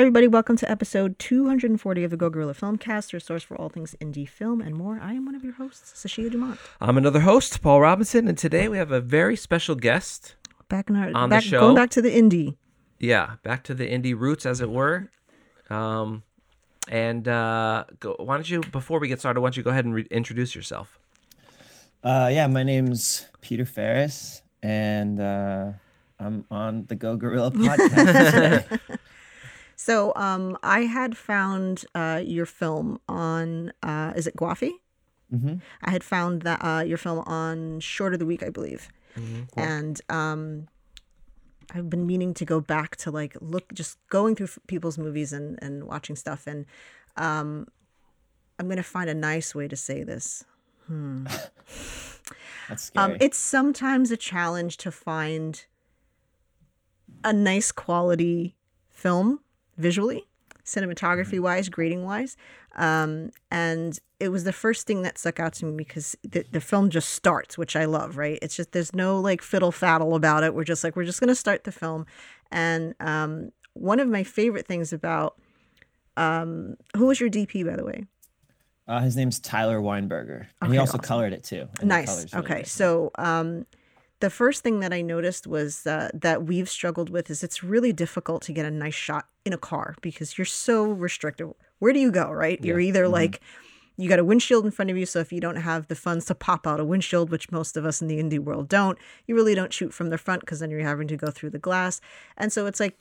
everybody, welcome to episode 240 of the Go Gorilla Filmcast, your source for all things indie film and more. I am one of your hosts, Sashia Dumont. I'm another host, Paul Robinson, and today we have a very special guest. Back in our On the show. going back to the indie. Yeah, back to the indie roots, as it were. Um, and uh, go, why don't you, before we get started, why don't you go ahead and re- introduce yourself? Uh, yeah, my name's Peter Ferris, and uh, I'm on the Go Gorilla podcast. So, um, I had found uh, your film on uh, is it Guafi? hmm I had found that uh, your film on Short of the Week, I believe, and um, I've been meaning to go back to like look, just going through people's movies and and watching stuff, and um, I'm gonna find a nice way to say this. That's scary. Um, it's sometimes a challenge to find a nice quality film visually, cinematography wise, grading wise. Um, and it was the first thing that stuck out to me because the, the film just starts, which I love, right? It's just, there's no like fiddle faddle about it. We're just like, we're just going to start the film. And um, one of my favorite things about, um, who was your DP, by the way? uh, his name's Tyler Weinberger, and Okay, he also awesome. colored it too. Nice. really Okay. good. So, um, the first thing that I noticed was uh, that we've struggled with is it's really difficult to get a nice shot in a car because you're so restricted. Where do you go, right? You're either like, you got a windshield in front of you. So if you don't have the funds to pop out a windshield, which most of us in the indie world don't, you really don't shoot from the front because then you're having to go through the glass. And so it's like,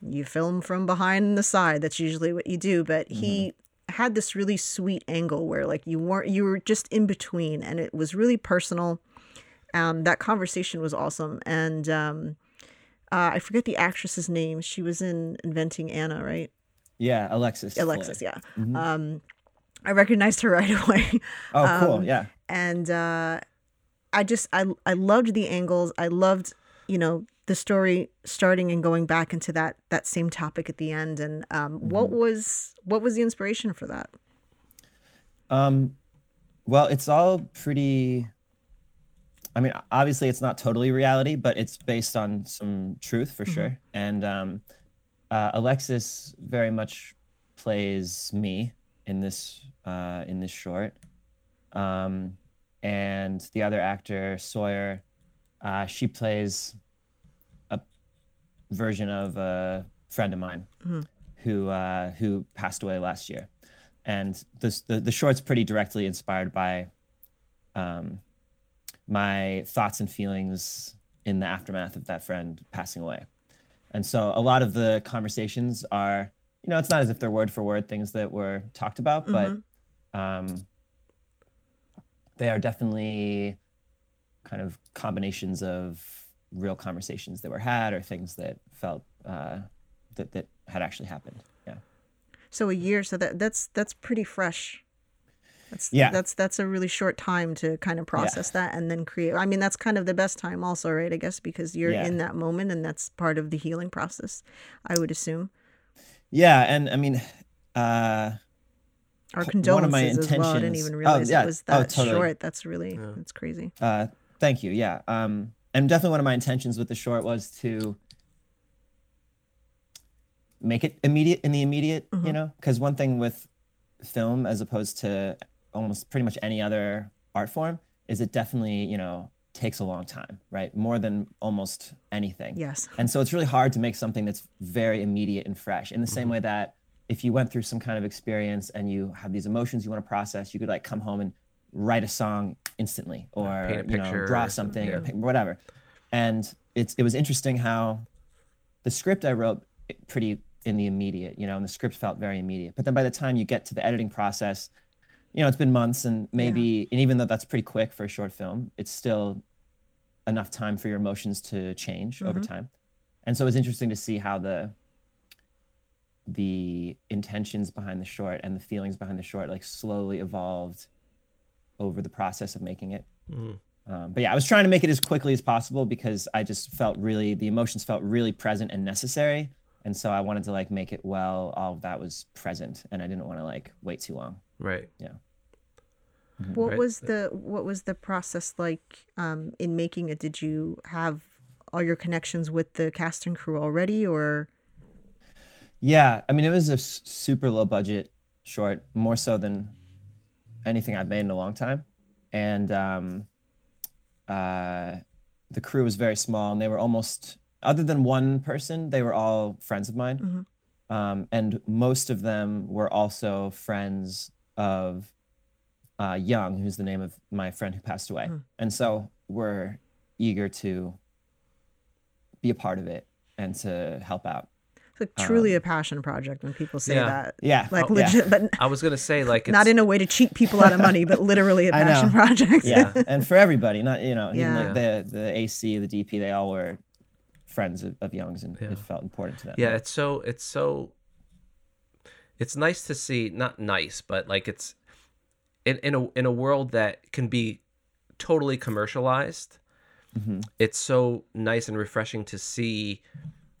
you film from behind the side. That's usually what you do. But he had this really sweet angle where like you weren't you were just in between and it was really personal. Um, that conversation was awesome. And um, uh, I forget the actress's name. She was in Inventing Anna, right? yeah, Alexis. Alexis, yeah. Um, I recognized her right away. Oh, cool. Um, yeah. and uh, I just I I loved the angles. I loved you know the story starting and going back into that that same topic at the end. And um, what was what was the inspiration for that? Um, well, it's all pretty. I mean, obviously, it's not totally reality, but it's based on some truth for sure. And um, uh, Alexis very much plays me in this uh, in this short, um, and the other actor Sawyer, uh, she plays a version of a friend of mine who uh, who passed away last year. And this, the the short's pretty directly inspired by um, my thoughts and feelings in the aftermath of that friend passing away. And so a lot of the conversations are, you know, it's not as if they're word for word things that were talked about, but um, they are definitely kind of combinations of real conversations that were had or things that felt uh, that that had actually happened. Yeah. So a year. So that that's that's pretty fresh. That's Yeah. That's that's a really short time to kind of process that and then create. I mean, that's kind of the best time, also, right? I guess because you're Yeah. in that moment and that's part of the healing process. I would assume. Yeah, and I mean, uh, Our One condolences of my as well. I didn't intentions- even oh, realize yeah. it was Oh, that totally. short. That's really that's crazy. Uh, thank you. Yeah. Um, and definitely one of my intentions with the short was to make it immediate in the immediate, you know, because one thing with film as opposed to almost pretty much any other art form is it definitely, you know, takes a long time, right? More than almost anything. Yes. And so it's really hard to make something that's very immediate and fresh. In the same mm-hmm. way that if you went through some kind of experience and you have these emotions you want to process, you could like come home and write a song instantly or paint a you know draw something something, or pic- whatever. And it's it was interesting how the script I wrote pretty in the immediate, you know, and the script felt very immediate. But then by the time you get to the editing process, you know, it's been months and maybe and even though that's pretty quick for a short film, it's still enough time for your emotions to change over time. And so it was interesting to see how the the intentions behind the short and the feelings behind the short like slowly evolved over the process of making it. Um, but yeah, I was trying to make it as quickly as possible because I just felt really the emotions felt really present and necessary, and so I wanted to like make it well. All of that was present, and I didn't want to like wait too long. Right. Yeah. What Right. was the what was the process like um, in making it? Did you have all your connections with the cast and crew already, or Yeah, I mean, it was a super low budget short, more so than anything I've made in a long time. And um, uh, the crew was very small, and they were almost, other than one person, they were all friends of mine. Um, and most of them were also friends of uh, Young, who's the name of my friend who passed away. And so we're eager to be a part of it and to help out. It's like truly a passion project when people say Yeah. that. Yeah. Like Oh, yeah. legit, but I was gonna say like it's, not in a way to cheat people out of money, but literally a passion project. yeah, and for everybody, not you know, even like the the AC, the DP, they all were friends of, of Young's, and Yeah. it felt important to them. yeah it's so it's so it's nice to see not nice but like it's in, in a in a world that can be totally commercialized it's so nice and refreshing to see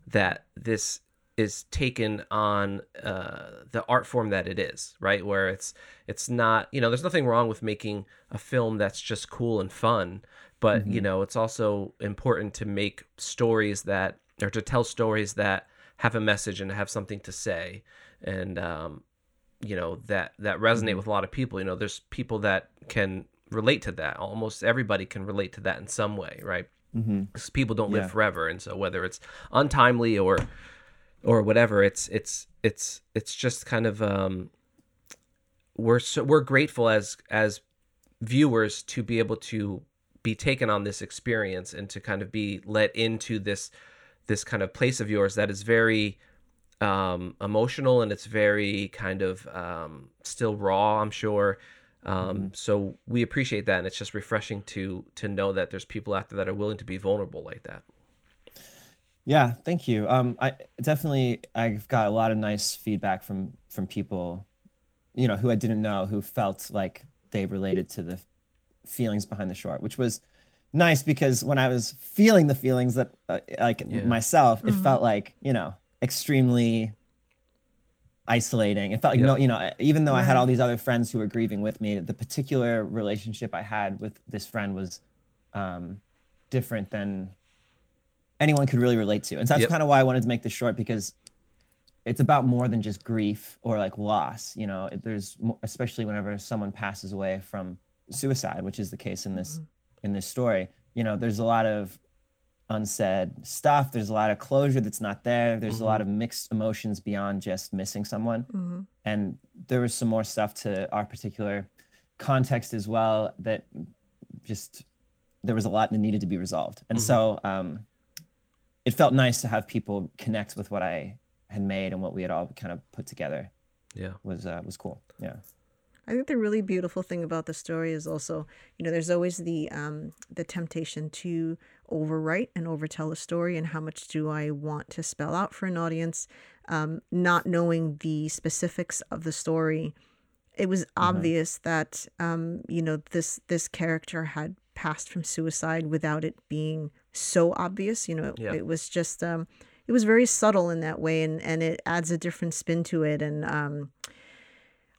that this is taken on uh, the art form that it is right? Where it's it's not you know there's nothing wrong with making a film that's just cool and fun but you know it's also important to make stories that or to tell stories that have a message and have something to say and um, you know that that resonate with a lot of people. You know there's people that can relate to that. Almost everybody can relate to that in some way right? Because people don't live forever and so whether it's untimely or or whatever it's it's it's it's just kind of um we're so we're grateful as as viewers to be able to be taken on this experience and to kind of be let into this this kind of place of yours that is very um emotional and it's very kind of um still raw i'm sure um so we appreciate that and it's just refreshing to to know that there's people out there that are willing to be vulnerable like that Yeah, thank you. Um, I definitely I've got a lot of nice feedback from from people, you know, who I didn't know who felt like they related to the feelings behind the short, which was nice because when I was feeling the feelings that uh, like Yeah. myself, it felt like you know extremely isolating. It felt like Yeah. no, you know, even though I had all these other friends who were grieving with me, the particular relationship I had with this friend was um, different than anyone could really relate to. And so that's Yep. kind of why I wanted to make this short because it's about more than just grief or like loss. You know, there's especially whenever someone passes away from suicide, which is the case in this in this story. You know, there's a lot of unsaid stuff. There's a lot of closure that's not there. There's a lot of mixed emotions beyond just missing someone. And there was some more stuff to our particular context as well that just there was a lot that needed to be resolved. And so um, it felt nice to have people connect with what I had made and what we had all kind of put together yeah was uh, was cool. Yeah. I think the really beautiful thing about the story is also, you know, there's always the um, the temptation to overwrite and overtell a story, and how much do I want to spell out for an audience, um, not knowing the specifics of the story. It was obvious that um, you know this this character had passed from suicide without it being so obvious. You know, it, Yeah. it was just um, it was very subtle in that way, and and it adds a different spin to it, and um,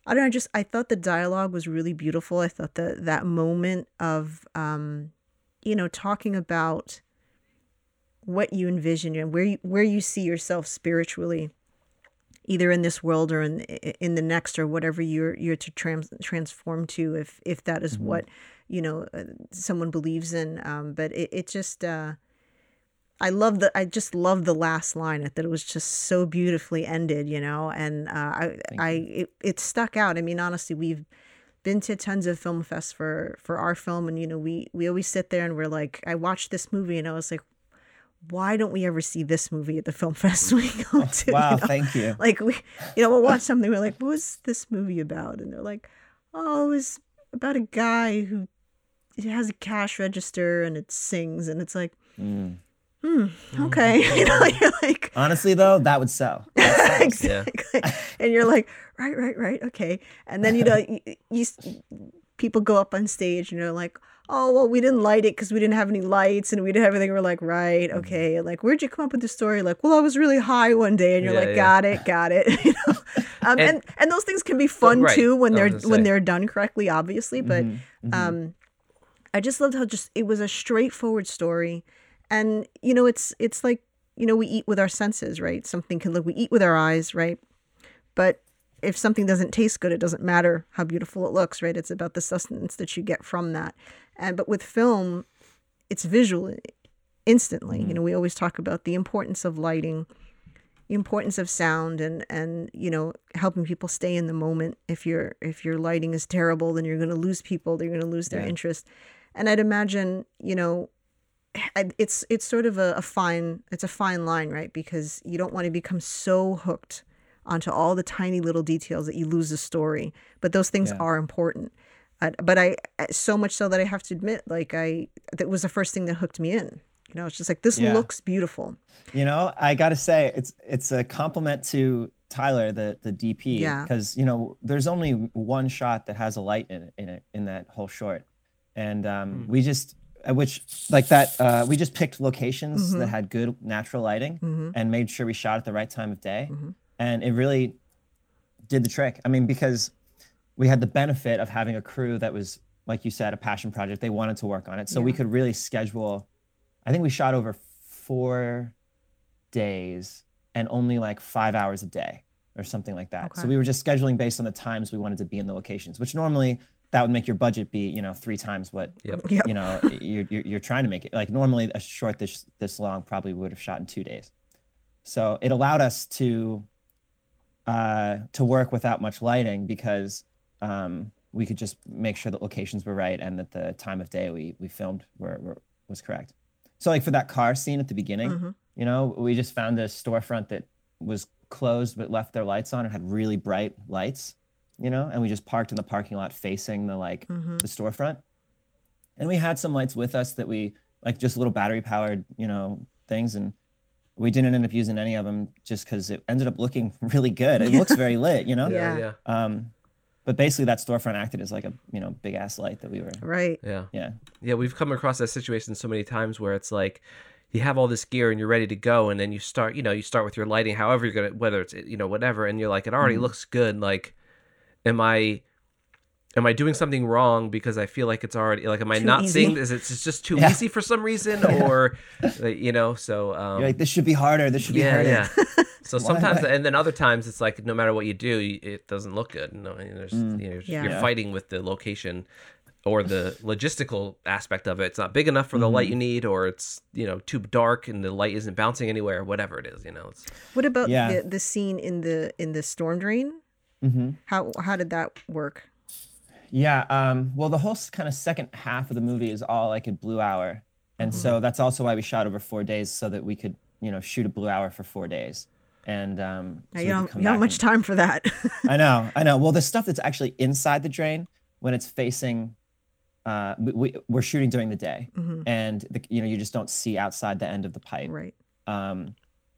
I don't know. Just I thought the dialogue was really beautiful. I thought that that moment of, um, you know, talking about what you envision and where you where you see yourself spiritually, either in this world or in in the next or whatever you're you're to trans, transform to, if if that is what you know uh, someone believes in. Um, but it it just. Uh, I love the I just love the last line. I thought it was just so beautifully ended, you know, and uh, I I it, it stuck out. I mean, honestly, we've been to tons of film fests for for our film, and you know, we we always sit there and we're like, I watched this movie and I was like, why don't we ever see this movie at the film fest we go to? you Wow, know? thank you. like we you know we'll watch something we're like what was this movie about and they're like oh it was about a guy who has a cash register and it sings and it's like Mm. Hmm okay. You know you're like Honestly though, that would sell. exactly. And you're like right right right okay. And then you know you, you people go up on stage and they're like oh well we didn't light it because we didn't have any lights and we didn't have anything. We're like right Mm-hmm. okay like where'd you come up with the story? Like well i was really high one day. And you're Yeah, like yeah. got it got it. You know? Um, and, And- and those things can be fun right, too when they're when they're done correctly obviously but Mm-hmm, um i just loved how just it was a straightforward story and you know it's it's like you know, we eat with our senses, right? Something can look, we eat with our eyes, right? But if something doesn't taste good, it doesn't matter how beautiful it looks, right? It's about the sustenance that you get from that. And but with film, it's visual instantly. You mm-hmm. know, we always talk about the importance of lighting, the importance of sound and and you know, helping people stay in the moment. If your if your lighting is terrible, then you're going to lose people, they're going to lose their Yeah. interest. And I'd imagine, you know, it's it's sort of a, a fine it's a fine line right because you don't want to become so hooked onto all the tiny little details that you lose the story but those things Yeah. are important uh, but i so much so that i have to admit like i that was the first thing that hooked me in you know it's just like this Yeah. looks beautiful You know, I got to say it's it's a compliment to Tyler, the the DP, Yeah. because you know there's only one shot that has a light in it in it in that whole short, and um, we just which like that uh, we just picked locations that had good natural lighting Mhm. and made sure we shot at the right time of day, Mhm. and it really did the trick. I mean, because we had the benefit of having a crew that was like you said a passion project. They wanted to work on it, so we could really schedule. I think we shot over four days and only like five hours a day or something like that. So we were just scheduling based on the times we wanted to be in the locations, which normally that would make your budget be, you know, three times what Yep. Yep. you know you're, you're you're trying to make it. Like normally a short this this long probably would have shot in two days. So it allowed us to uh, to work without much lighting because um, we could just make sure that locations were right and that the time of day we we filmed were, were was correct. So like for that car scene at the beginning, Mhm. you know, we just found a storefront that was closed but left their lights on and had really bright lights, you know, and we just parked in the parking lot facing the like Mhm. the storefront. And we had some lights with us that we like just little battery powered, you know, things and we didn't end up using any of them just because it ended up looking really good. It looks very lit, you know? Yeah. yeah, Um, but basically that storefront acted as like a, you know, big ass light that we were, right yeah. yeah. Yeah, we've come across that situation so many times where it's like you have all this gear and you're ready to go, and then you start, you know, you start with your lighting, however you're gonna, whether it's you know whatever, and you're like, it already looks good. Like, am I, am I doing something wrong because I feel like it's already like, am I Too not easy. seeing this? It's it's just too Yeah. easy for some reason, or you know, so um, You're like, this should be harder. This should be yeah, harder. yeah. So sometimes, and then other times, it's like no matter what you do, it doesn't look good. No, there's, Mm. you know, Yeah. you're fighting with the location or the logistical aspect of it. It's not big enough for the Mm-hmm. light you need, or it's you know too dark and the light isn't bouncing anywhere. Whatever it is, you know. It's, what about Yeah. the, the scene in the in the storm drain hmm how how did that work Yeah. Um, well, the whole kind of second half of the movie is all like a Blue Hour, and so that's also why we shot over four days so that we could, you know, shoot a Blue Hour for four days. And um, so you don't you don't have much and- time for that I know, I know. Well, the stuff that's actually inside the drain when it's facing, uh, we, we we're shooting during the day, Mhm. and the, you know you just don't see outside the end of the pipe. right Um,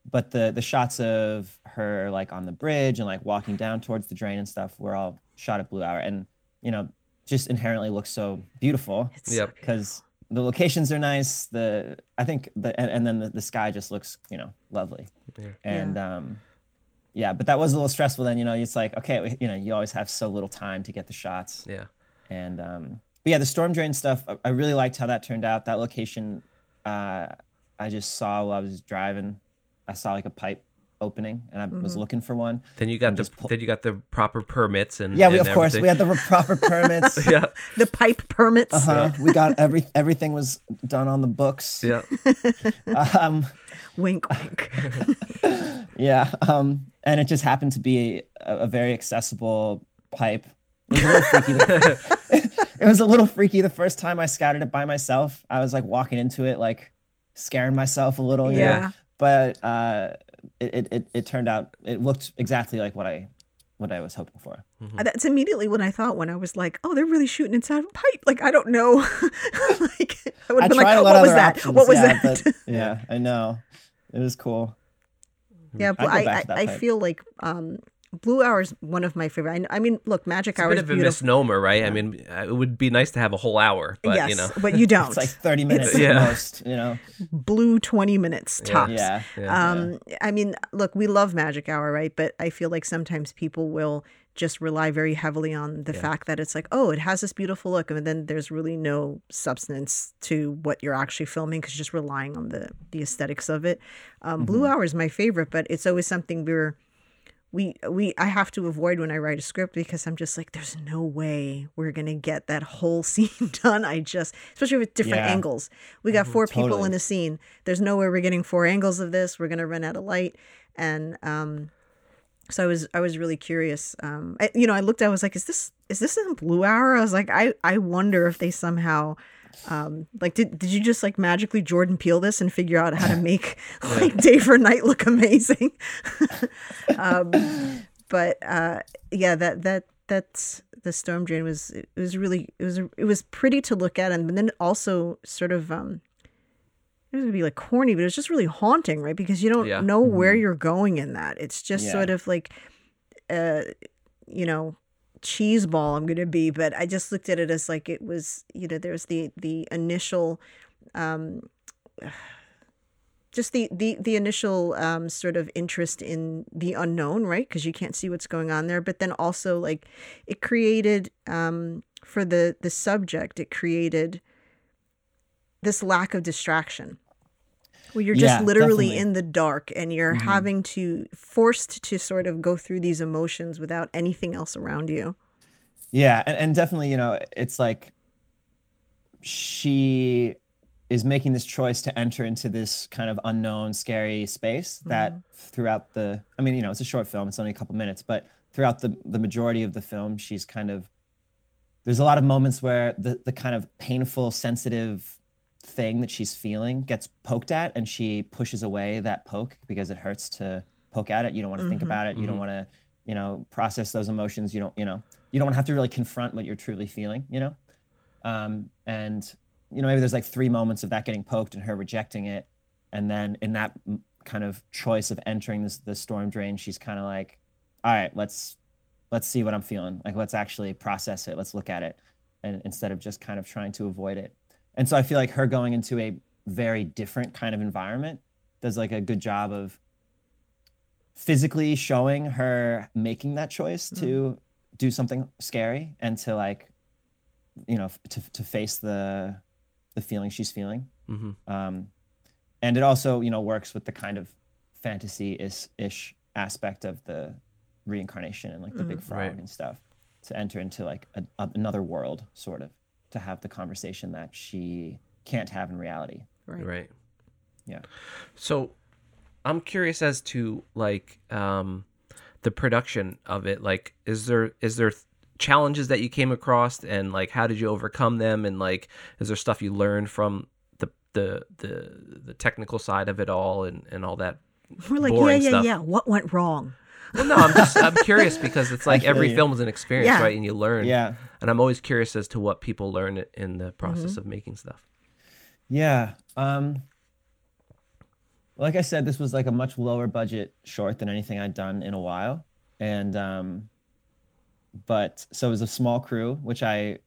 but the the shots of her like on the bridge and like walking down towards the drain and stuff were all shot at Blue Hour, and you know just inherently looks so beautiful it's Yep. because the locations are nice. The I think the and, and then the, the sky just looks you know lovely, Yeah. and um, yeah. But that was a little stressful. Then you know it's like okay, we- you know you always have so little time to get the shots, yeah, and um, but yeah, the storm drain stuff. I, I really liked how that turned out. That location, uh, I just saw while I was driving. I saw like a pipe opening, and I was Mm-hmm. looking for one. then you got the pull- then you got the proper permits and Yeah, we, and of course we had the proper permits. yeah, the pipe permits Uh-huh. We got every everything was done on the books. yeah, Um, wink wink yeah, um, and it just happened to be a, a very accessible pipe. It was, a little freaky the, it was a little freaky the first time I scouted it by myself. I was like walking into it, like scaring myself a little. you know? Yeah. But uh, it, it, it, it turned out it looked exactly like what I what I was hoping for. Uh, That's immediately what I thought when I was like, "Oh, they're really shooting inside a pipe." Like I don't know. like I would I have been tried like, a lot "What was that? options. what was yeah, that?" But, yeah, I know. It was cool. yeah, I'd but go I I, I feel like um Blue Hour is one of my favorite. I, I mean, look, Magic It's a Hour bit is of a beautiful. misnomer, right? I mean, uh, it would be nice to have a whole hour, but yes, you know, but you don't. It's like 30 minutes Yeah. at most, you know? Blue twenty minutes tops. Yeah. Yeah. Um, I mean, look, we love Magic Hour, right? But I feel like sometimes people will just rely very heavily on the fact that it's like, oh, it has this beautiful look, and then there's really no substance to what you're actually filming because just relying on the the aesthetics of it. Um, Blue Mm-hmm. Hour is my favorite, but it's always something we're we we I have to avoid when I write a script because I'm just like, there's no way we're gonna get that whole scene done. I just, especially with different Yeah. angles. We got four people in a scene. There's no way we're getting four angles of this. We're gonna run out of light, and um, so I was I was really curious. Um, I, you know, I looked. I was like, is this is this in Blue Hour? I was like, I I wonder if they somehow. Um, like did, did you just like magically Jordan Peele this and figure out how to make like day for night look amazing? um, but uh, yeah, that that that's the storm drain was it was really it was it was pretty to look at, and then also sort of um, it was gonna be like corny, but it was just really haunting, right? Because you don't Yeah. know where you're going in that. It's just Yeah. sort of like, uh, you know, cheese ball. I'm gonna be, but I just looked at it as like it was. You know, there's the the initial. Um, just the, the the initial um, sort of interest in the unknown right because you can't see what's going on there but then also like it created um, for the the subject it created this lack of distraction where you're just Yeah, literally definitely. in the dark and you're mm-hmm. having to forced to sort of go through these emotions without anything else around you. Yeah, and, and definitely, you know, it's like she is making this choice to enter into this kind of unknown, scary space that mm-hmm. throughout the I mean, you know, it's a short film, it's only a couple minutes, but throughout the the majority of the film, she's kind of there's a lot of moments where the the kind of painful, sensitive thing that she's feeling gets poked at and she pushes away that poke because it hurts to poke at it. You don't want to think about it. You don't want to, you know, process those emotions. You don't, you know, you don't want to have to really confront what you're truly feeling, you know? Um, and, you know, maybe there's like three moments of that getting poked and her rejecting it. And then in that kind of choice of entering this, the storm drain, she's kind of like, all right, let's, let's see what I'm feeling. Like, let's actually process it. Let's look at it. And instead of just kind of trying to avoid it. And so I feel like her going into a very different kind of environment does like a good job of physically showing her making that choice to do something scary and to like you know to, to face the the feeling she's feeling Mhm. um and it also you know works with the kind of fantasy ish aspect of the reincarnation and like the big frog Right. and stuff to enter into like a, a- another world sort of to have the conversation that she can't have in reality right Right. yeah So I'm curious as to like um the production of it. Like is there is there challenges that you came across and like how did you overcome them and like is there stuff you learned from the the the the technical side of it all and and all that we're like yeah yeah stuff? yeah what went wrong Well, no, I'm just I'm curious because it's like every you. film is an experience, Yeah. right? And you learn. yeah And I'm always curious as to what people learn in the process Mm-hmm. of making stuff. Yeah. Um like I said, this was like a much lower budget short than anything I'd done in a while. And um but so it was a small crew, which I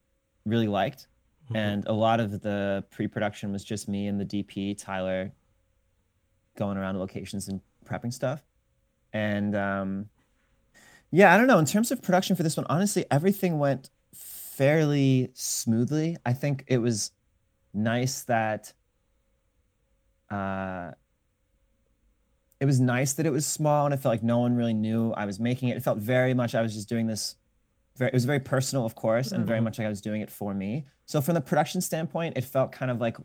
really liked. And a lot of the pre-production was just me and the DP, Tyler, going around locations and prepping stuff. And um yeah, I don't know. In terms of production for this one, honestly, everything went fairly smoothly. I think it was nice that uh it was nice that it was small and I felt like no one really knew I was making it. It felt very much I was just doing this very it was very personal, of course, and very much like I was doing it for me. So from the production standpoint, it felt kind of like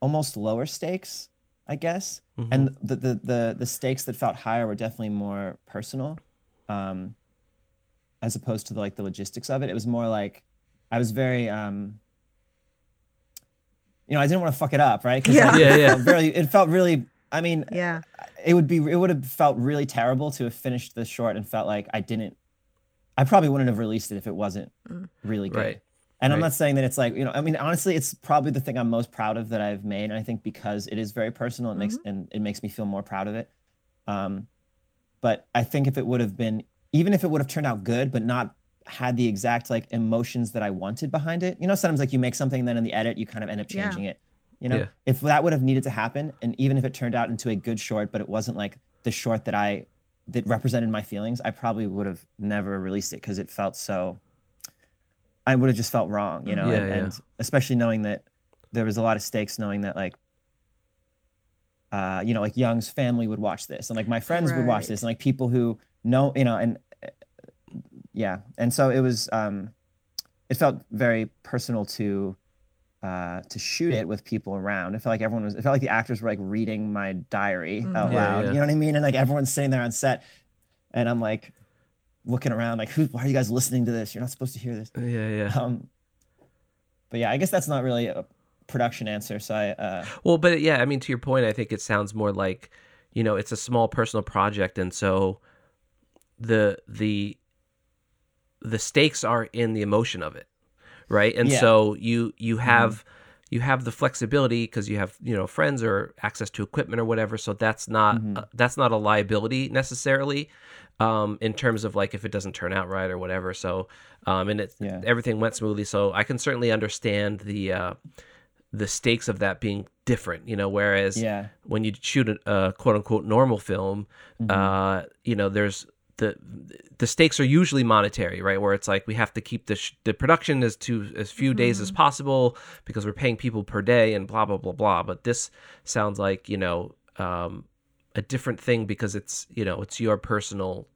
almost lower stakes, I guess. And the, the the the stakes that felt higher were definitely more personal. Um as opposed to the, like the logistics of it. It was more like I was very um you know, I didn't want to fuck it up, right? 'Cause, Yeah. like, Yeah, it yeah. felt Very, it felt really. I mean, yeah it would be. It would have felt really terrible to have finished the short and felt like I didn't. I probably wouldn't have released it if it wasn't really good. Right. And I'm not saying that it's like you know. I mean, honestly, it's probably the thing I'm most proud of that I've made, and I think because it is very personal, it makes and it makes me feel more proud of it. Um, but I think if it would have been even if it would have turned out good, but not had the exact like emotions that I wanted behind it. You know, sometimes like you make something, then in the edit you kind of end up Yeah. changing it. You know, Yeah. if that would have needed to happen, and even if it turned out into a good short, but it wasn't like the short that I that represented my feelings, I probably would have never released it because it felt so. I would have just felt wrong, you know, Yeah, and, yeah. and especially knowing that there was a lot of stakes, knowing that like, uh, you know, like Young's family would watch this, and like my friends would watch this, and like people who know, you know, and uh, yeah, and so it was, um, it felt very personal to uh, to shoot it with people around. It felt like everyone was. It felt like the actors were like reading my diary out Mhm. Yeah, loud. yeah. You know what I mean? And like everyone's sitting there on set, and I'm like looking around, like, who? Why are you guys listening to this? You're not supposed to hear this. Yeah, yeah. Um, but yeah, I guess that's not really a production answer. So I, uh, Well, but yeah, I mean, to your point, I think it sounds more like, you know, it's a small personal project, and so the the the stakes are in the emotion of it, right? And Yeah. so you you have you have the flexibility because you have you know friends or access to equipment or whatever. So that's not Mhm. uh, that's not a liability necessarily. Um, in terms of like if it doesn't turn out right or whatever, so um, and it Yeah. everything went smoothly. So I can certainly understand the uh, the stakes of that being different, you know. Whereas yeah, when you shoot a, a quote unquote normal film, Mhm. uh, you know, there's the the stakes are usually monetary, right? Where it's like we have to keep the sh- the production as to as few days as possible because we're paying people per day and blah blah blah blah. But this sounds like you know um, a different thing because it's you know it's your personal.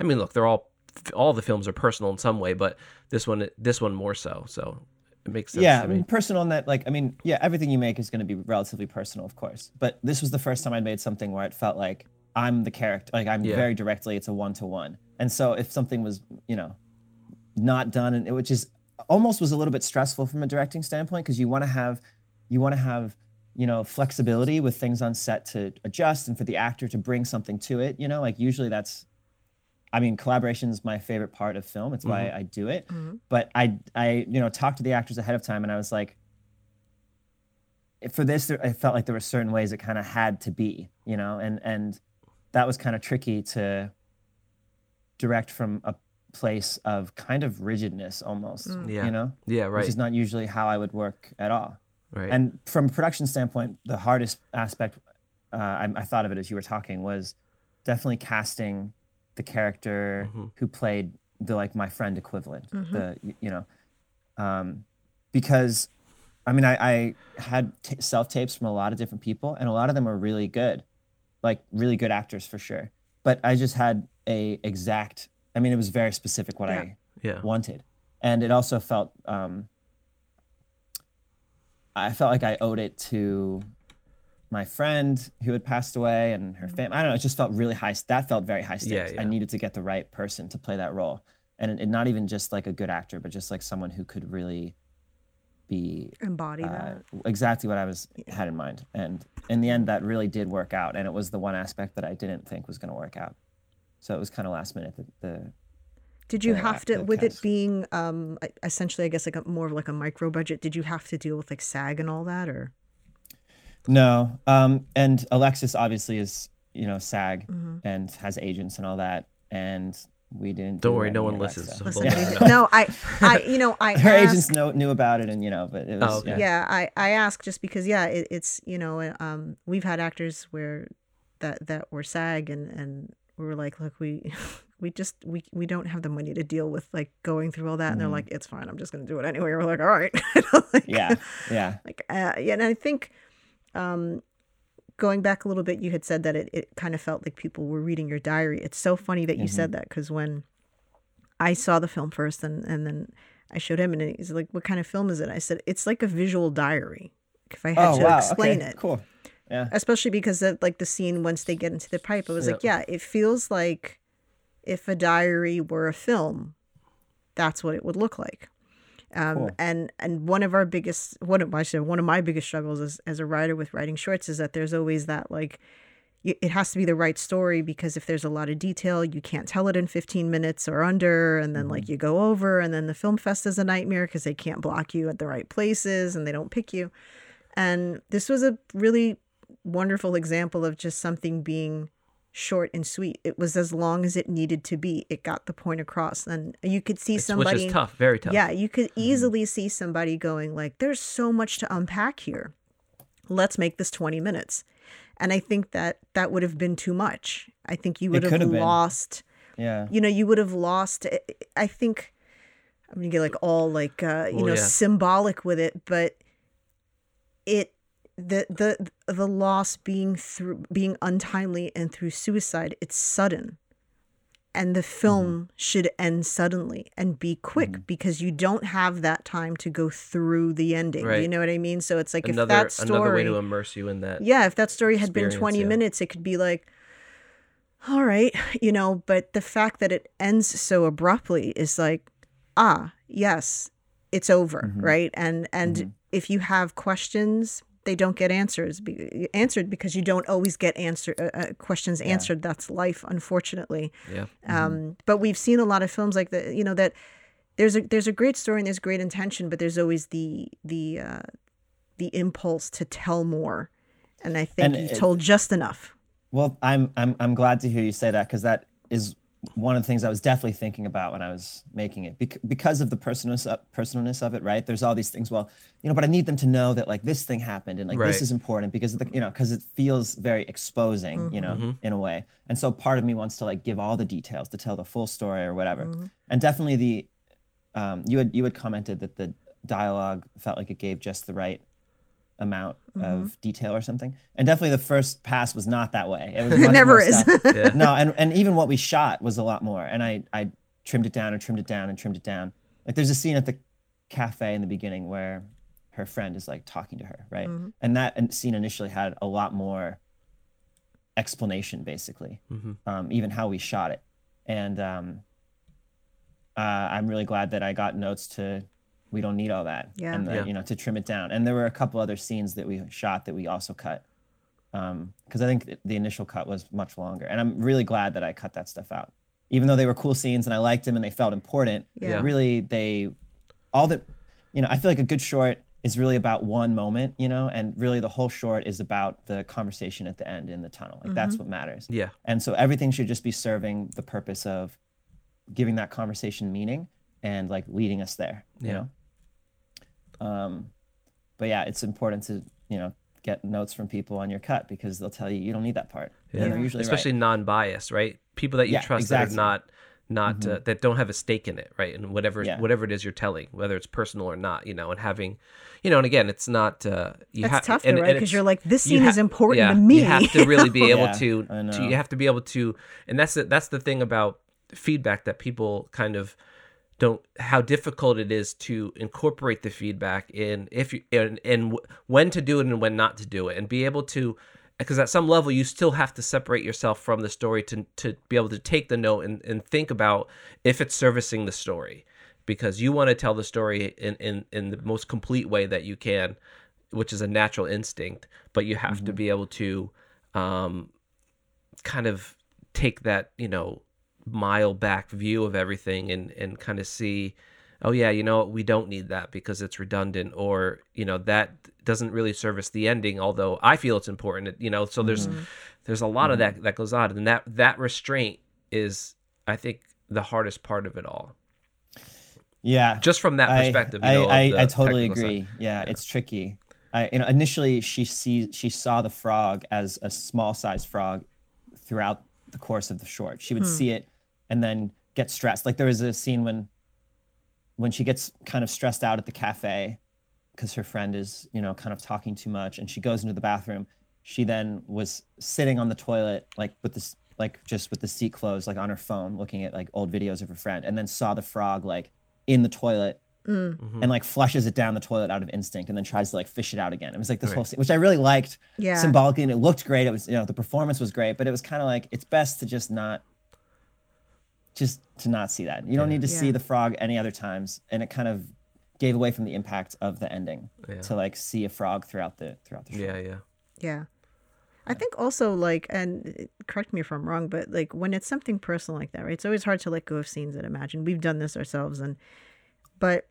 I mean, look, they're all all the films are personal in some way, but this one this one more so. So it makes sense. yeah. I me. mean, personal in that, like, I mean, yeah, everything you make is going to be relatively personal, of course. But this was the first time I'd made something where it felt like I'm the character, like I'm Yeah. very directly. It's a one to one, and so if something was, you know, not done, and it which is almost was a little bit stressful from a directing standpoint because you want to have, you want to have, you know, flexibility with things on set to adjust and for the actor to bring something to it. You know, like usually that's, I mean, collaboration is my favorite part of film. It's why I do it. Mhm. But I, I, you know, talked to the actors ahead of time, and I was like, for this, there- I felt like there were certain ways it kind of had to be, you know, and and that was kind of tricky to direct from a place of kind of rigidness almost, Mm. Yeah. you know, yeah, right, which is not usually how I would work at all. right. And from a production standpoint, the hardest aspect, uh, I, I thought of it as you were talking, was definitely casting the character Mhm. who played the like my friend equivalent. Mhm. The y- you know, um, because I mean I, I had t- self tapes from a lot of different people, and a lot of them were really good, like really good actors for sure. But I just had a exact. I mean, it was very specific what Yeah. I yeah, wanted and it also felt um i felt like i owed it to my friend who had passed away and her family i don't know it just felt really high that felt very high stakes yeah. i needed to get the right person to play that role and it, not even just like a good actor but just like someone who could really be Embody uh, that. exactly what i was had in mind and in the end that really did work out and it was the one aspect that i didn't think was going to work out so it was kind of last minute the, the Did you the have to, with it being um essentially, I guess, like a more of like a micro budget? Did you have to deal with like SAG and all that, or? No. Um, and Alexis obviously is, you know, SAG Mhm. and has agents and all that. And we didn't. Don't do worry, no one listens, so Listen, we'll we- never know. no, I, I, you know, I Her asked- agents know, knew about it, and you know, but it was. Oh, okay. yeah. yeah i i ask just because yeah it, it's you know um we've had actors where that that were SAG and and we were like look we we just we we don't have the money to deal with like going through all that and they're Mhm. like it's fine i'm just gonna do it anyway we're like all right like, Yeah. Yeah. like uh, yeah and i think um going back a little bit you had said that it, it kind of felt like people were reading your diary it's so funny that you said mm-hmm. that because when i saw the film first and and then i showed him and he's like what kind of film is it i said it's like a visual diary if i had Oh to wow. explain okay. it Cool. Yeah. especially because of like the scene once they get into the pipe it was like yeah it feels like if a diary were a film that's what it would look like um, Cool. and and one of our biggest one of I one of my biggest struggles as, as a writer with writing shorts is that there's always that like it has to be the right story because if there's a lot of detail you can't tell it in 15 minutes or under and then like you go over and then the film fest is a nightmare because they can't block you at the right places and they don't pick you and this was a really wonderful example of just something being short and sweet. It was as long as it needed to be. It got the point across, and you could see It's- somebody. which is tough, very tough. Yeah, you could easily see somebody going like, "There's so much to unpack here. Let's make this 20 minutes." And I think that that would have been too much. I think you would have have been. lost. Yeah. You know, you would have lost. I- I think I'm gonna get like all like uh, you know yeah. symbolic with it, but it the the the loss being through being untimely and through suicide it's sudden. And the film should end suddenly and be quick because you don't have that time to go through the ending. Do you know what i mean? So it's like if another that another way to immerse you in that. yeah if that story had been 20 yeah. minutes it could be like all right you know? But the fact that it ends so abruptly is like ah yes it's over Mm-hmm. right? And and if you have questions they don't get answers be, answered because you don't always get answer uh, uh, questions answered. That's life unfortunately. Yeah. um, but we've seen a lot of films like that you know that there's a there's a great story and there's great intention but there's always the the uh, the impulse to tell more. And i think And you it- told just enough. Well, I'm I'm I'm glad to hear you say that because that is one of the things I was definitely thinking about when I was making it Bec- because of the personalness of, uh, personalness of it. Right? There's all these things. Well, you know, but I need them to know that like this thing happened and like Right. this is important because of the you know because it feels very exposing. You know, mm-hmm. in a way. And so part of me wants to like give all the details to tell the full story or whatever. Mm-hmm. And definitely the um, you had you had commented that the dialogue felt like it gave just the right amount of detail or something. And definitely the first pass was not that way. It, was It never is. Yeah. no, and, and even what we shot was a lot more. And I, I trimmed it down and trimmed it down and trimmed it down. Like there's a scene at the cafe in the beginning where her friend is like talking to her, right? And that in- scene initially had a lot more explanation, basically, um, even how we shot it. And um, uh, I'm really glad that I got notes to we don't need all that Yeah. and the, Yeah. you know to trim it down and there were a couple other scenes that we shot that we also cut um, because i think the initial cut was much longer and i'm really glad that i cut that stuff out even though they were cool scenes and i liked them and they felt important Yeah. really they all that you know i feel like a good short is really about one moment you know and really the whole short is about the conversation at the end in the tunnel like that's mm-hmm. what matters Yeah. and so everything should just be serving the purpose of giving that conversation meaning and like leading us there, you Yeah. know? Um, but yeah, it's important to, you know, get notes from people on your cut because they'll tell you you don't need that part. Yeah. And they're usually Especially right. non-biased, right? People that you Yeah, trust exactly. that are not not uh, that don't have a stake in it, right? And whatever Yeah. whatever it is you're telling, whether it's personal or not, you know, and having, you know, and again, it's not uh, you That's have tough and, though, right? Because you're like, this scene ha- is important yeah, to me. You have to really be able Yeah, to, I to know. you have to be able to, and that's the, that's the thing about feedback that people kind of don't how difficult it is to incorporate the feedback in if you and, and when to do it and when not to do it and be able to because at some level you still have to separate yourself from the story to to be able to take the note and, and think about if it's servicing the story. Because you want to tell the story in, in in the most complete way that you can which is a natural instinct but you have to be able to um kind of take that you know mile back view of everything and and kind of see oh yeah you know we don't need that because it's redundant or you know that doesn't really service the ending although i feel it's important you know so there's mm-hmm. there's a lot of that mm-hmm. that goes on and that that restraint is i think the hardest part of it all yeah. just from that perspective I, you know, of I, I totally agree. Yeah, it's tricky. I, you know, initially she sees she saw the frog as a small sized frog throughout the course of the short. She would hmm. see it and then get stressed. Like there was a scene when when she gets kind of stressed out at the cafe because her friend is, you know, kind of talking too much and she goes into the bathroom. She then was sitting on the toilet like with this like just with the seat closed like on her phone looking at like old videos of her friend and then saw the frog like in the toilet Mm-hmm. and like flushes it down the toilet out of instinct and then tries to like fish it out again. It was like this Right. whole scene, which I really liked Yeah. symbolically and it looked great. It was, you know, the performance was great, but it was kind of like it's best to just not just to not see that. You don't need to see the frog any other times. And it kind of gave away from the impact of the ending Yeah. to like see a frog throughout the throughout the show. yeah yeah Yeah. I think also like and uh, correct me if I'm wrong, but like when it's something personal like that, right? It's always hard to let go of scenes and imagine. We've done this ourselves and but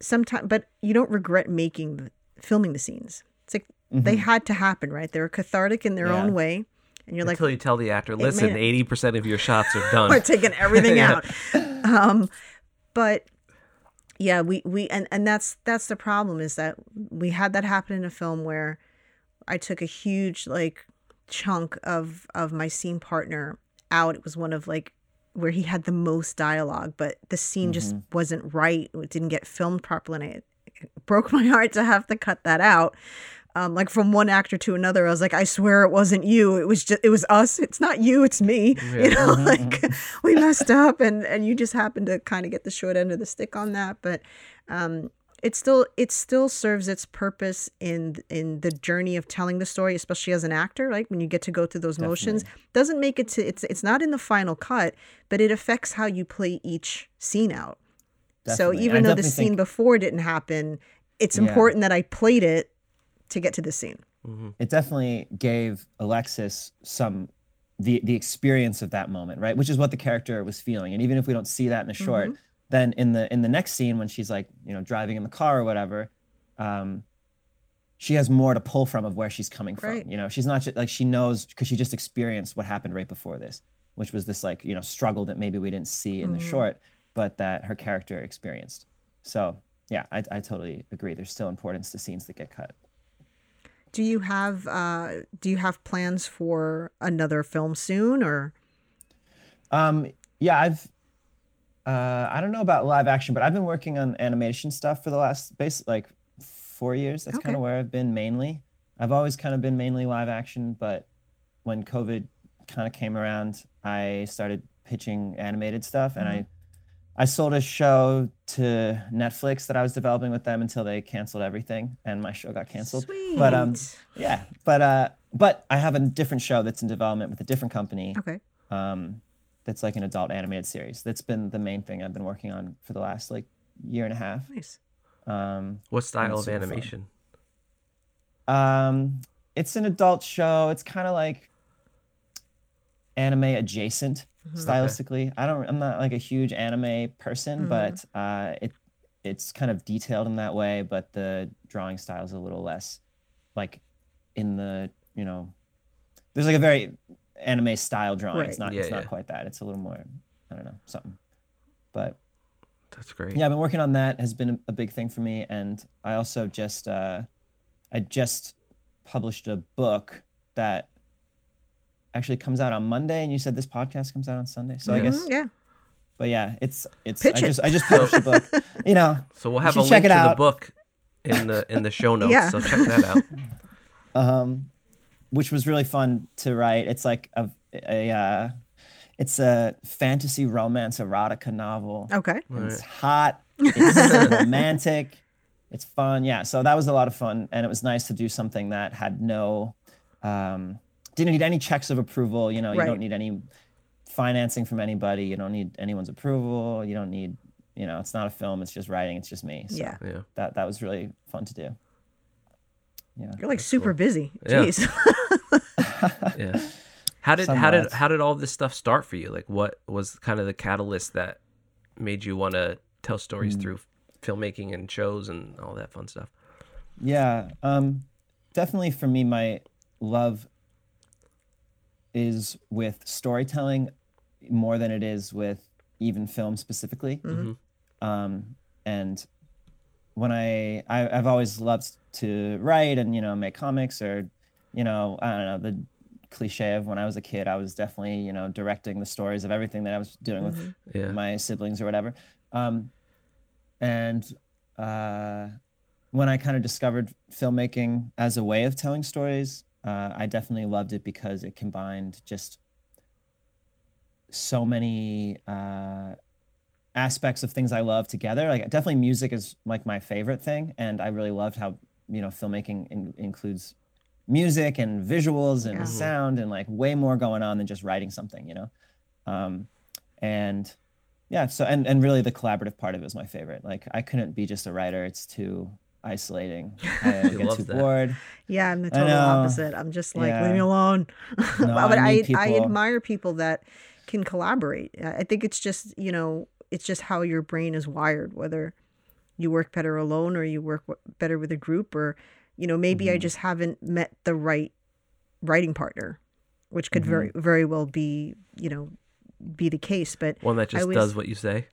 sometimes but you don't regret making filming the scenes. It's like they had to happen, right? They were cathartic in their Yeah. own way. and you're like, Until you tell the actor, listen, eighty percent of your shots are done. we're taking everything out. Um, but yeah, we we and and that's that's the problem is that we had that happen in a film where I took a huge like chunk of of my scene partner out. It was one of like where he had the most dialogue, but the scene just wasn't right. It didn't get filmed properly, and it, it broke my heart to have to cut that out. Um, like from one actor to another, I was like, I swear it wasn't you. It was just, it was us. It's not you. It's me. You know, like we messed up, and and you just happened to kind of get the short end of the stick on that. But um, it still it still serves its purpose in in the journey of telling the story, especially as an actor. Like when you get to go through those motions, doesn't make it to it's it's not in the final cut, but it affects how you play each scene out. So even though the scene think- before didn't happen, it's Yeah. important that I played it to get to the scene. Mm-hmm. it definitely gave Alexis some the the experience of that moment, right? Which is what the character was feeling. And even if we don't see that in the short, mm-hmm. Then in the in the next scene when she's like, you know, driving in the car or whatever, um, she has more to pull from of where she's coming from. Right. You know, she's not just like she knows because she just experienced what happened right before this, which was this like, you know, struggle that maybe we didn't see in the short, but that her character experienced. So yeah, I, I totally agree. There's still importance to scenes that get cut. Do you have uh do you have plans for another film soon or Um, yeah, I've uh, I don't know about live action, but I've been working on animation stuff for the last base like four years. That's Okay. kind of where I've been mainly. I've always kind of been mainly live action, but when COVID kind of came around, I started pitching animated stuff, and I I sold a show to Netflix that I was developing with them until they canceled everything, and my show got canceled. Sweet. But um, yeah, but uh, but I have a different show that's in development with a different company Okay. um, that's like an adult animated series. That's been the main thing I've been working on for the last like year and a half. Nice. Um, What style of super fun. animation? um, it's an adult show. It's kind of like anime adjacent stylistically. I don't. I'm not like a huge anime person, but uh, it it's kind of detailed in that way. But the drawing style is a little less like in the you know. There's like a very anime style drawing. It's not. Yeah, it's not quite that. It's a little more. I don't know something. But That's great. yeah, I've been working on that. Has been a, a big thing for me, and I also just uh, I just published a book that actually comes out on Monday, and you said this podcast comes out on Sunday. So I Yeah. guess, Mhm, yeah. but yeah, it's it's. Pitch I it. just I just published a book. You know, So we'll have a should check link it to the book in the in the show notes. Yeah. So check that out. um, which was really fun to write. It's like a a uh, it's a fantasy romance erotica novel. Okay. and It's hot. It's romantic. It's fun. Yeah. So that was a lot of fun, and it was nice to do something that had no, um, didn't need any checks of approval. You know, you don't need any financing from anybody. You don't need anyone's approval. You don't need, you know, it's not a film. It's just writing. It's just me. So Yeah. Yeah. That that was really fun to do. Yeah. You're like super busy. Jeez. Yeah. How did how did how did all this stuff start for you? Like what was kind of the catalyst that made you want to tell stories Mm. through filmmaking and shows and all that fun stuff? Yeah, um, definitely for me, my love is with storytelling more than it is with even film specifically. Um, and when I, I I've always loved to write and you know make comics or you know I don't know the cliche of when I was a kid I was definitely you know directing the stories of everything that I was doing with Yeah. my siblings or whatever. Um, and uh, when I kind of discovered filmmaking as a way of telling stories, uh, I definitely loved it because it combined just so many uh, aspects of things I love together. Like definitely music is like my favorite thing, and I really loved how you know filmmaking in- includes music and visuals and Yeah. sound and like way more going on than just writing something, you know. Um, and yeah, so and and really the collaborative part of it was my favorite. Like I couldn't be just a writer; it's too isolating. I get too that. bored. Yeah, I'm the total opposite. I'm just like, Yeah. leave me alone. No, but I I, I admire people that can collaborate. I think it's just, you know, it's just how your brain is wired, whether you work better alone or you work w- better with a group or, you know, maybe Mm-hmm. I just haven't met the right writing partner. which could very very well be you know be the case. But One that just always- does what you say.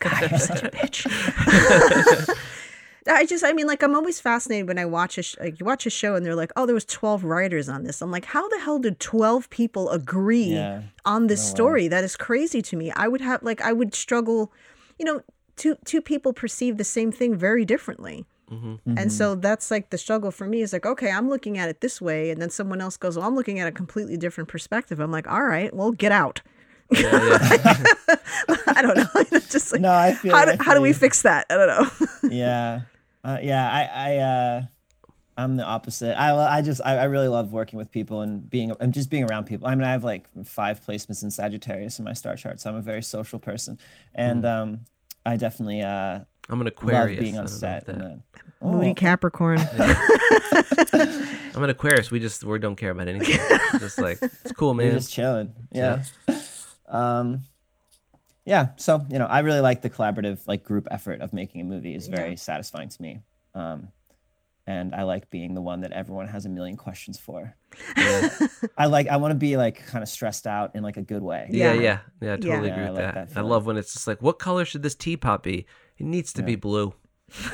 God, you're such a bitch. I just, I mean, like, I'm always fascinated when I watch a, sh- like, you watch a show and they're like, oh, there was 12 writers on this. I'm like, how the hell did 12 people agree Yeah. on this No way. story? That is crazy to me. I would have, like, I would struggle, you know, two, two people perceive the same thing very differently. Mm-hmm. And so that's like the struggle for me is like, okay, I'm looking at it this way. And then someone else goes, well, I'm looking at a completely different perspective. I'm like, all right, well, get out. Yeah, yeah. I don't know. Just like, No, I feel. how I do, how do we fix that? I don't know. yeah uh, yeah i i uh i'm the opposite i i just I, I really love working with people and being and just being around people i mean i have like five placements in sagittarius in my star chart so i'm a very social person and um i definitely uh I'm an Aquarius. love Aquarius. being I on set about and Moody oh, Capricorn. I'm an Aquarius. We just we don't care about anything. just like it's cool, you're man. just chilling yeah um yeah so you know i really like the collaborative like group effort of making a movie is very satisfying to me um and i like being the one that everyone has a million questions for Yeah. I like I want to be like kind of stressed out in like a good way. Yeah, Yeah. yeah, yeah. I totally Yeah, agree I with like that. that I love when it's just like, what color should this teapot be? It needs to be blue.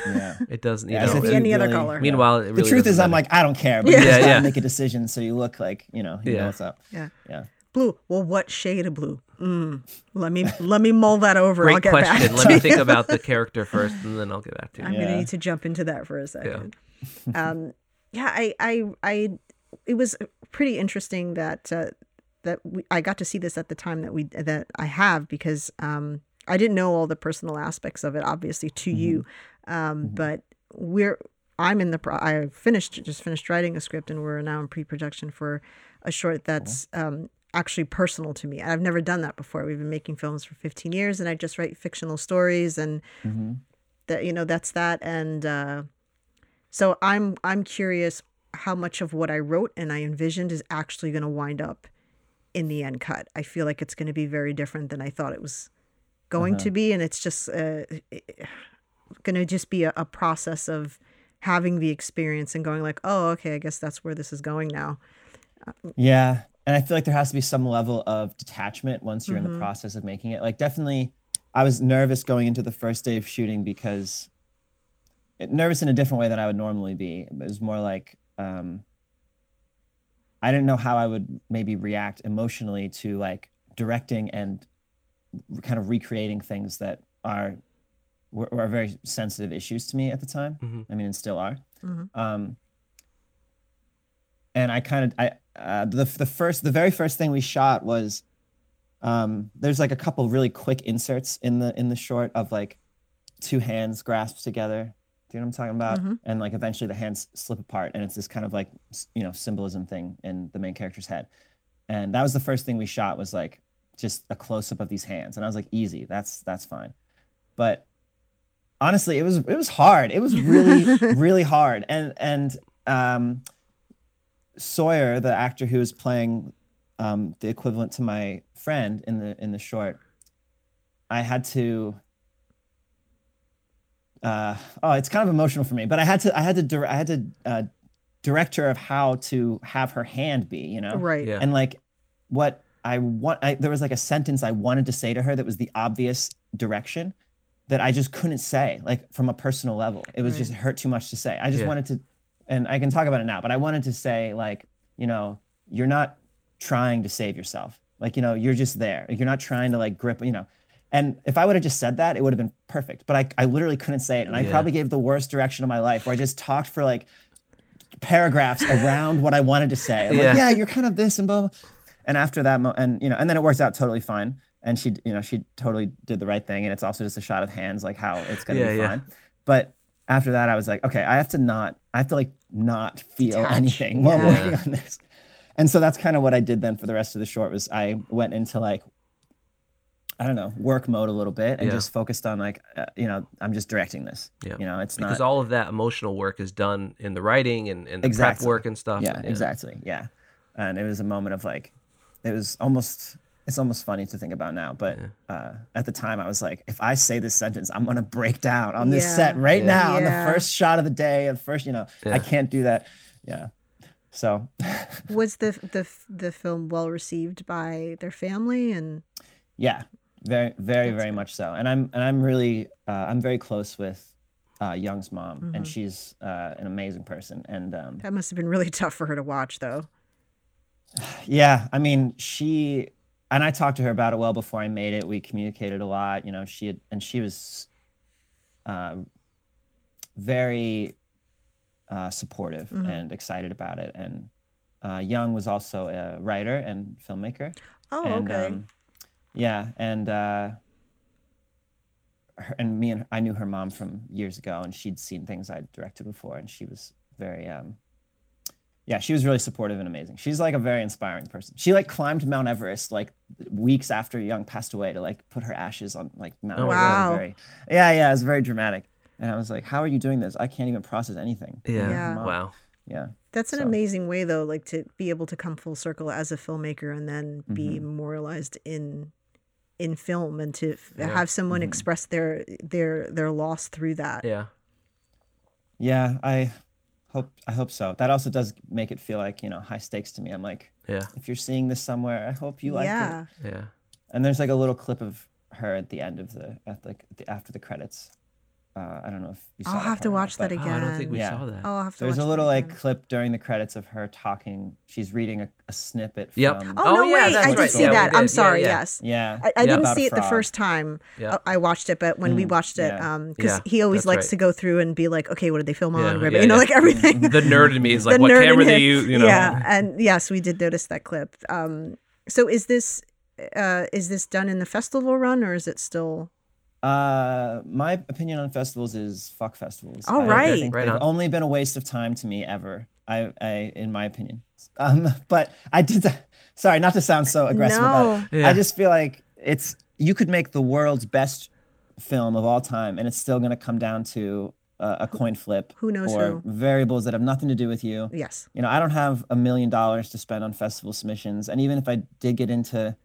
Yeah. It doesn't, you Yeah, know. so Could be you any other color. Meanwhile, it really the truth doesn't is, I'm like, I don't care, but Yeah. you just Yeah, gotta yeah. make a decision so you look like you know you Yeah. know what's up. Yeah. Yeah. Blue. Well, what shade of blue? Mm. Let me let me mull that over. I'll great get back. question. to Let me you. think about the character first, and then I'll get back to you. I'm you. gonna need to jump into that for a second. um, yeah, I, I, I, it was pretty interesting that uh, that we, I got to see this at the time that we that I have because um, I didn't know all the personal aspects of it, obviously, to you, um, but we're I'm in the pro- I finished just finished writing a script and we're now in pre-production for a short that's um, actually personal to me. I've never done that before. We've been making films for 15 years, and I just write fictional stories and hmm that you know that's that and uh so i'm i'm curious how much of what i wrote and i envisioned is actually going to wind up in the end cut i feel like it's going to be very different than i thought it was going to be and it's just uh, going to just be a, a process of having the experience and going like oh okay i guess that's where this is going now Yeah. And I feel like there has to be some level of detachment once you're in Mhm. the process of making it. Like definitely I was nervous going into the first day of shooting because it, nervous in a different way than I would normally be. It was more like um I didn't know how I would maybe react emotionally to like directing and kind of recreating things that are were, were very sensitive issues to me at the time. Mhm. I mean, and still are. Mhm. Um, and I kind of I uh, the the first the very first thing we shot was um, there's like a couple really quick inserts in the in the short of like two hands grasped together. Do you know what I'm talking about? Mhm. And like eventually the hands slip apart, and it's this kind of like you know symbolism thing in the main character's head. And that was the first thing we shot was like just a close up of these hands, and I was like, easy, that's that's fine. But honestly, it was it was hard. It was really really hard, and and um, Sawyer, the actor who was playing um, the equivalent to my friend in the in the short, I had to. Uh, oh, it's kind of emotional for me, but I had to I had to dir- I had to uh, direct her of how to have her hand be, you know, right Yeah. and like what I want. I, there was like a sentence I wanted to say to her that was the obvious direction that I just couldn't say, like from a personal level. It was just hurt too much to say. I just Yeah. wanted to, and I can talk about it now, but I wanted to say, like, you know, you're not trying to save yourself. Like, you know, you're just there. You're not trying to like grip, you know. And if I would have just said that, it would have been perfect. But I, I literally couldn't say it. And I Yeah. probably gave the worst direction of my life where I just talked for like paragraphs around what I wanted to say. I'm like, Yeah. yeah, you're kind of this and blah, blah. And after that, mo- and you know, and then it worked out totally fine. And she, you know, she totally did the right thing. And it's also just a shot of hands, like how it's gonna Yeah, be yeah. fine. But after that, I was like, okay, I have to not, I have to like not feel anything while Yeah. working on this. And so that's kind of what I did then for the rest of the short was I went into like, I don't know, work mode a little bit and Yeah. just focused on like, uh, you know, I'm just directing this. Yeah. You know, it's because not. Because all of that emotional work is done in the writing and, and the Exactly. prep work and stuff. yeah, exactly. Yeah. And it was a moment of like, it was almost, it's almost funny to think about now. But uh, at the time, I was like, if I say this sentence, I'm going to break down on this Yeah. set right Yeah. now on the first shot of the day. And first, you know, Yeah. I can't do that. Yeah. So Was the the the film well received by their family and yeah, very very That's very much so. And I'm and I'm really uh, I'm very close with uh, Young's mom, Mhm. and she's uh, an amazing person. And um, that must have been really tough for her to watch though. yeah, I mean she and I talked to her about it well before I made it. We communicated a lot. You know, she had and she was uh, very uh, supportive Mhm. and excited about it. And uh, Young was also a writer and filmmaker. Oh, and okay. um, yeah, and uh, her, and me and I knew her mom from years ago, and she'd seen things I'd directed before, and she was very um, yeah, she was really supportive and amazing. She's like a very inspiring person. She like climbed Mount Everest like weeks after Young passed away to like put her ashes on like Mount Oh, Everest. It wow. Very, yeah, yeah, it was very dramatic. And I was like, "How are you doing this? I can't even process anything." Yeah. Yeah. Wow. Yeah. That's an so- amazing way though, like to be able to come full circle as a filmmaker and then be Mm-hmm. memorialized in in film and to Yeah. have someone Mm-hmm. express their their their loss through that. Yeah. Yeah, I hope I hope so. That also does make it feel like you know high stakes to me. I'm like, Yeah. if you're seeing this somewhere, I hope you like yeah. it. Yeah. And there's like a little clip of her at the end of the at like the, after the credits. Uh, I don't know if you saw I'll that have to part or not, watch that but Oh, I don't think Again. we Yeah. saw that. Oh, I'll have to There's watch a that little like again. clip during the credits of her talking. She's reading a, a snippet Yep. from. Oh, Oh, no, yeah, wait. I did right. see Yeah, that. did. I'm sorry. yeah. Yes. Yeah. I, I Yeah. didn't About see it the first time Yeah. I I watched it, but when we Mm, watched it, yeah. um, because Yeah, he always that's likes right. to go through and be like, okay, what did they film on? Yeah, yeah, you know, like everything. The nerd in me is like, what camera do him. you, you know? Yeah, and yes, we did notice that clip. Um, so is this uh, is this done in the festival run or is it still? Uh, my opinion on festivals is fuck festivals. All I- I right. think Right they've on. only been a waste of time to me ever. I, I, in my opinion. Um, but I did. That, sorry, not to sound so aggressive about it. Yeah. I just feel like it's you could make the world's best film of all time, and it's still going to come down to a, a coin flip Who knows or who? variables that have nothing to do with you. Yes. You know, I don't have a million dollars to spend on festival submissions, and even if I did get into,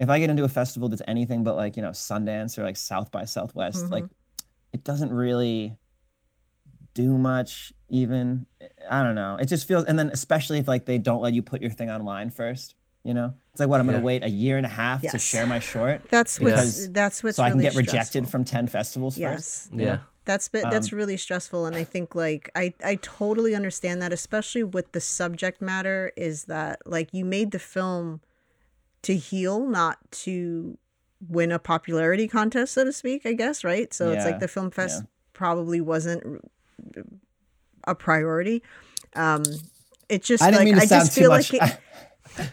if I get into a festival that's anything but like you know Sundance or like South by Southwest, Mhm. like it doesn't really do much. Even I don't know. It just feels, and then especially if like they don't let you put your thing online first. You know, it's like what I'm Yeah. gonna wait a year and a half to share my short That's what's that's what's so I can really get rejected from ten festivals first. Yes. you know? Yeah. That's been, Um, that's really stressful, and I think like I I totally understand that, especially with the subject matter. Is that like you made the film to heal, not to win a popularity contest, so to speak. I guess right. So it's like the film fest yeah. probably wasn't a priority. Um, it just I didn't like mean to I sound just too feel much. like it,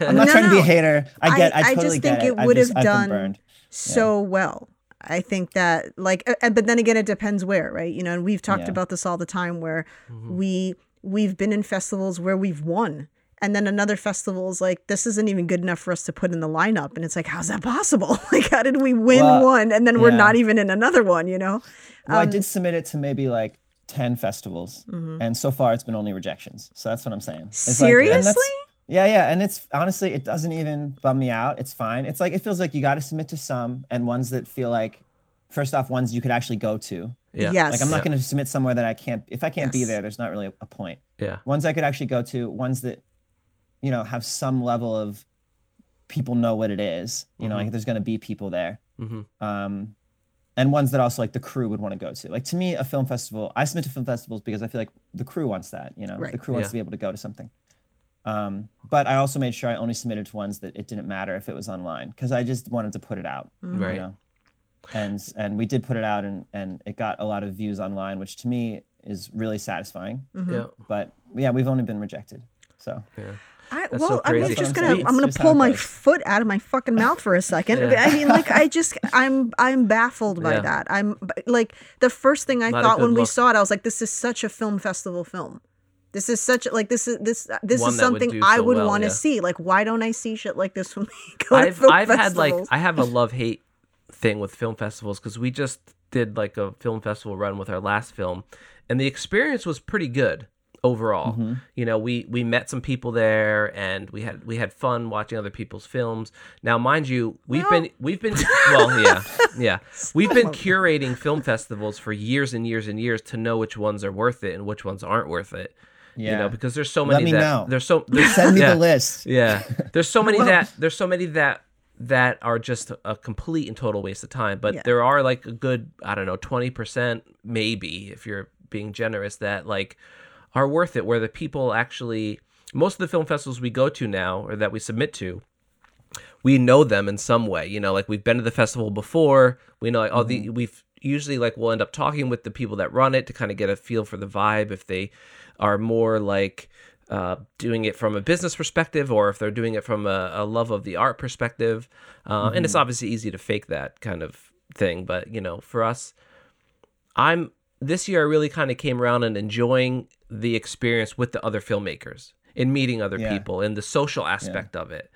I'm not No, trying to be a hater. I get. I, I- I totally just get think it. it would have done burned. so well. I think that like, uh, but then again, it depends where, right? You know, and we've talked Yeah. about this all the time, where Mm-hmm. we we've been in festivals where we've won, and then another festival is like, this isn't even good enough for us to put in the lineup, and it's like, how's that possible? like, how did we win Well, one and then we're yeah. not even in another one? You know? Well, I Um, did submit it to maybe like 10 festivals, Mm-hmm. and so far it's been only rejections. So that's what I'm saying. It's like- Seriously? yeah, yeah. And it's honestly, it doesn't even bum me out. It's fine. It's like, it feels like you got to submit to some and ones that feel like, first off, ones you could actually go to. Yeah. Yes. Like, I'm not Yeah. going to submit somewhere that I can't, if I can't be there, there's not really a, a point. Yeah. Ones I could actually go to, ones that, you know, have some level of people know what it is. You know, Mm-hmm. like there's going to be people there hmm um, and ones that also like the crew would want to go to. Like to me, a film festival, I submit to film festivals because I feel like the crew wants that. You know, Right. the crew wants Yeah. to be able to go to something. Um, but I also made sure I only submitted to ones that it didn't matter if it was online because I just wanted to put it out. Mm-hmm. Right. You know? And and we did put it out and and it got a lot of views online, which to me is really satisfying. Mm-hmm. Yeah. But yeah, we've only been rejected. So Yeah. I, That's well, so I'm just gonna I'm gonna pull my foot out of my fucking mouth for a second. Yeah. I mean, like I just I'm I'm baffled by Yeah. that. I'm like the first thing I Not thought good when we saw it, I was like, this is such a film festival film. This is such like this is this uh, this One is that would something I so would well, want to yeah. see. Like, why don't I see shit like this when we go to I've film I've had like? I have a love hate thing with film festivals because we just did like a film festival run with our last film, and the experience was pretty good overall. Mm-hmm. You know, we we met some people there, and we had we had fun watching other people's films. Now, mind you, we've Well- been we've been well, yeah, yeah, we've been curating film festivals for years and years and years to know which ones are worth it and which ones aren't worth it. Yeah. You know, because there's so many Let me that know. there's so there's, Send me yeah, the list. Yeah. There's so many Well- that there's so many that that are just a complete and total waste of time. But Yeah. there are like a good, I don't know, twenty percent maybe, if you're being generous, that like are worth it where the people actually most of the film festivals we go to now or that we submit to we know them in some way. You know, like we've been to the festival before. We know like, oh, the we've usually like we'll end up talking with the people that run it to kind of get a feel for the vibe. If they are more like uh, doing it from a business perspective, or if they're doing it from a, a love of the art perspective, uh, and it's obviously easy to fake that kind of thing. But you know, for us, I'm this year I really kind of came around and enjoying the experience with the other filmmakers and meeting other Yeah. people and the social aspect of it.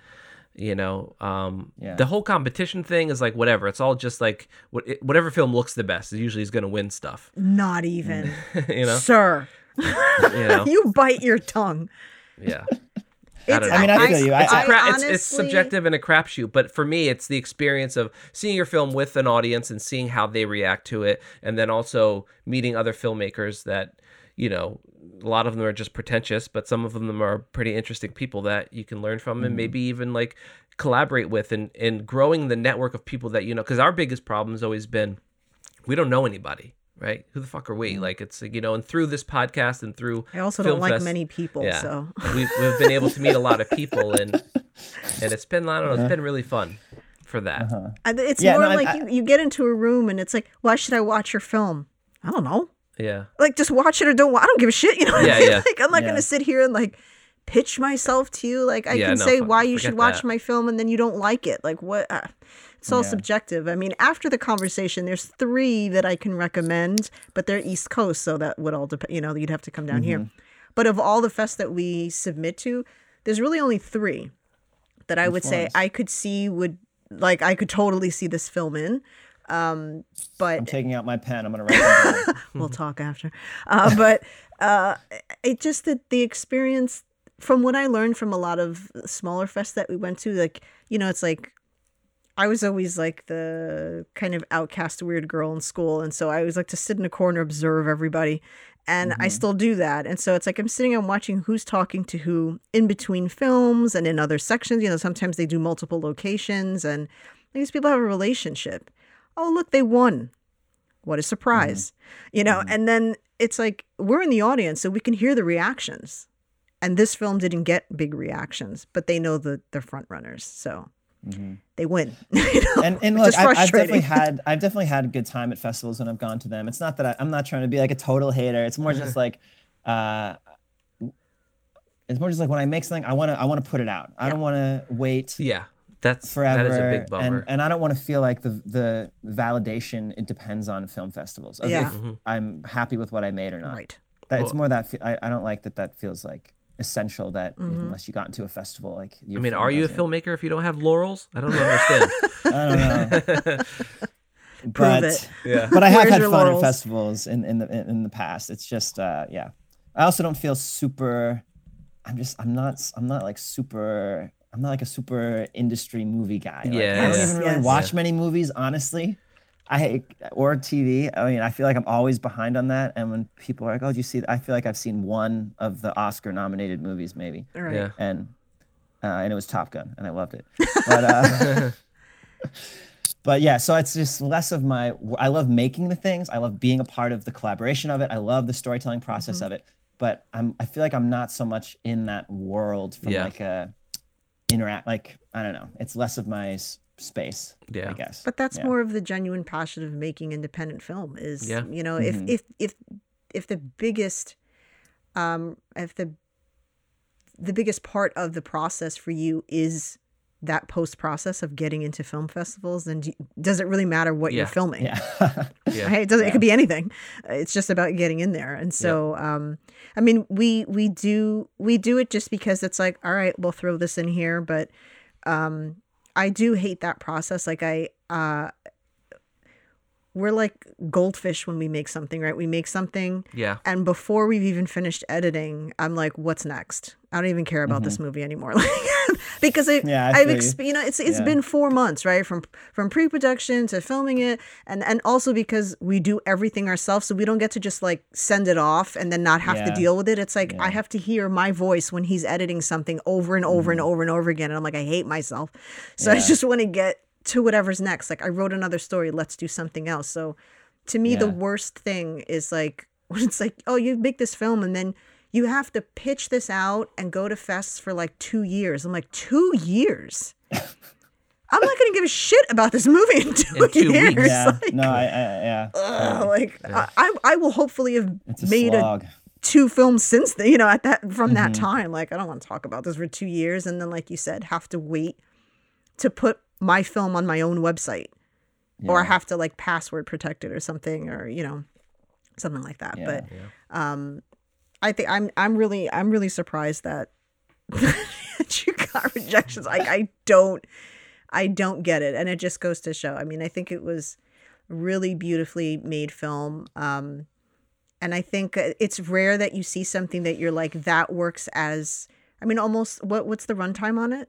You know, um, Yeah. the whole competition thing is like whatever. It's all just like what, it- whatever film looks the best is usually is going to win stuff. Not even, you know, sir. you know, You bite your tongue. yeah. It's, don't know. I mean, I feel you. I- It's, a I- cra- it's, it's honestly- subjective and a crapshoot, but for me, it's the experience of seeing your film with an audience and seeing how they react to it, and then also meeting other filmmakers that, you know, a lot of them are just pretentious, but some of them are pretty interesting people that you can learn from and mm-hmm. maybe even like collaborate with and, and growing the network of people that you know. Because our biggest problem has always been we don't know anybody, right? Who the fuck are we? Mm. Like, it's, you know, and through this podcast and through I also Film don't like Fest- many people, yeah. so we've, we've been able to meet a lot of people and and it's been I don't know it's uh-huh. been really fun for that. Uh-huh. I- it's Yeah, more no, like I- you, you get into a room and it's like, why should I watch your film? I don't know. Yeah, Like, just watch it or don't. wa- I don't give a shit. You know what Yeah, I mean? yeah. Like, I'm not Yeah. gonna sit here and like pitch myself to you. Like, I Yeah, can no, say fuck- why you should watch that. my film and then you don't like it. Like, what? Uh, it's all Yeah. subjective. I mean, after the conversation, there's three that I can recommend, but they're East Coast, so that would all depend. You know, you'd have to come down here. Mm-hmm. But of all the fests that we submit to, there's really only three that I would say? I could see would like I could totally see this film in. Um, but I'm taking out my pen. I'm gonna write we'll talk after. Uh, but uh, it just that the experience from what I learned from a lot of smaller fests that we went to, like you know, it's like I was always like the kind of outcast weird girl in school, and so I always like to sit in a corner, observe everybody. And I still do that. And so it's like I'm sitting and watching who's talking to who in between films and in other sections. You know, sometimes they do multiple locations and these people have a relationship. Oh, look, they won. What a surprise mm-hmm. you know mm-hmm. and then it's like we're in the audience so we can hear the reactions. And this film didn't get big reactions but they know the the front runners so mm-hmm. they win you know, and and look, I've, I've definitely had I've definitely had a good time at festivals when I've gone to them. It's not that I, I'm not trying to be like a total hater. It's more just like, uh, it's more just like when I make something, I want to I want to put it out. I don't want to wait yeah, that's forever. that is a big bummer. And and I don't want to feel like the the validation it depends on film festivals. Of Yeah. if Mm-hmm. I'm happy with what I made or not. right That it's more that I, I don't like that that feels like essential that Mm-hmm. unless you got into a festival like I mean, are you a filmmaker if you don't have laurels? I don't understand. I don't know. Prove but, it. yeah, but I have Where's had fun laurels? at festivals in, in the in, in the past. It's just uh yeah. I also don't feel super I'm just I'm not I'm not like super I'm not like a super industry movie guy. Like, Yeah, I don't yeah. even really Yes. watch many movies, honestly. I or TV. I mean, I feel like I'm always behind on that. And when people are like, "Oh, did you see?" That? I feel like I've seen one of the Oscar-nominated movies, maybe all right yeah. and uh, and it was Top Gun, and I loved it. But uh, but yeah, so it's just less of my. I love making the things. I love being a part of the collaboration of it. I love the storytelling process Mm-hmm. of it. But I'm. I feel like I'm not so much in that world from Yeah. like a interact. Like I don't know. It's less of my s- space. Yeah. I guess. but that's Yeah. more of the genuine passion of making independent film is Yeah. you know Mm-hmm. if if if if the biggest um if the the biggest part of the process for you is that post process of getting into film festivals then do, does it really matter what Yeah. you're filming Yeah. Yeah. right? It doesn't. It could be anything. It's just about getting in there. And so, um, I mean, we we do we do it just because it's like, all right, we'll throw this in here. But um, I do hate that process. Like I, uh, we're like goldfish when we make something, right? We make something Yeah. and before we've even finished editing, I'm like, what's next? I don't even care about this movie anymore. Because I, Mm-hmm. Yeah, I I've, exp- you. you know, it's it's Yeah. been four months, right? From from pre-production to filming it, and and also because we do everything ourselves, so we don't get to just like send it off and then not have to deal with it. It's like I have to hear my voice when he's editing something over and over and Mm-hmm. over and over again, and I'm like, I hate myself. So I just want to get to whatever's next. Like I wrote another story, let's do something else. So to me, the worst thing is like when it's like, oh, you make this film and then you have to pitch this out and go to fests for like two years. I'm like, two years? I'm not gonna give a shit about this movie in two, In two years. weeks. Yeah. Like, no, I, I yeah. ugh, like I, I, I will hopefully have a made a two films since then, you know, at that from that Mm-hmm. time. Like I don't want to talk about this for two years and then like you said, have to wait to put my film on my own website. Or Yeah. have to like password protect it or something or, you know, something like that. Yeah. But um I think I'm I'm really I'm really surprised that you got rejections. Like I don't I don't get it. And it just goes to show. I mean, I think it was really beautifully made film. Um and I think uh, it's rare that you see something that you're like that works as I mean almost what what's the runtime on it?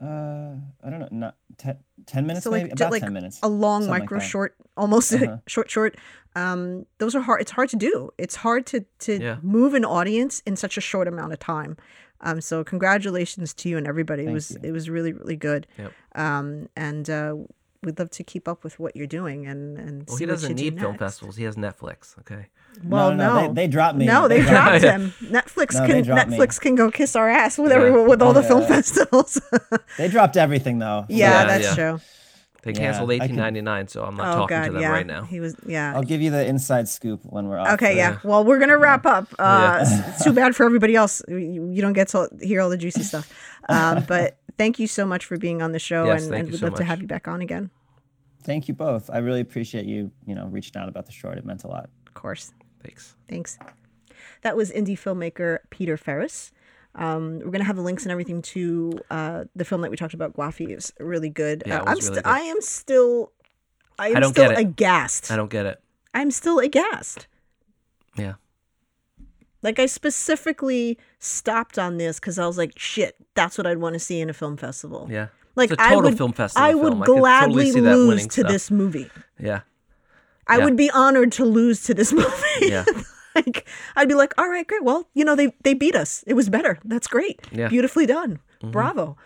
Uh, I don't know. Not ten, 10 minutes, So like maybe about like ten minutes. a long something like micro short almost Uh-huh. short short um those are hard it's hard to do it's hard to to Yeah. move an audience in such a short amount of time um so congratulations to you and everybody it was you. it was really really good Yep. um and uh we'd love to keep up with what you're doing and and Well, see he doesn't you do need film next. festivals. He has Netflix. Okay. Well no, no, They, they dropped me. no, they, dropped him. Netflix No, can dropped me. Netflix can go kiss our ass with Yeah. everyone with all the film festivals. They dropped everything though. yeah, Yeah, that's yeah. true. They canceled I could- 1899, so I'm not Oh talking god, to them yeah. right now. He was yeah. I'll give you the inside scoop when we're off. Okay, the- yeah. Well, we're gonna wrap up. Uh, Yeah. It's too bad for everybody else. You, you don't get to hear all the juicy stuff. Um, but thank you so much for being on the show, Yes, and, thank and you we'd so love to have you back on again. Thank you both. I really appreciate you, you know, reaching out about the short. It meant a lot. Of course. Thanks. Thanks. That was indie filmmaker Peter Ferris. Um, we're gonna have the links and everything to uh, the film that we talked about. Guafi is really good. Yeah, Uh, I'm really st- good. I am still. I am don't still get it. aghast. I don't get it. I'm still aghast. Yeah. Like I specifically stopped on this because I was like, shit, that's what I'd want to see in a film festival. Yeah. Like it's a I total would, film festival I would film. I totally gladly see that lose to stuff. this movie. Yeah. I Yeah. would be honored to lose to this movie. Yeah. like I'd be like, all right, great. Well, you know, they they beat us. It was better. That's great. Yeah. Mm-hmm. Beautifully done. Bravo.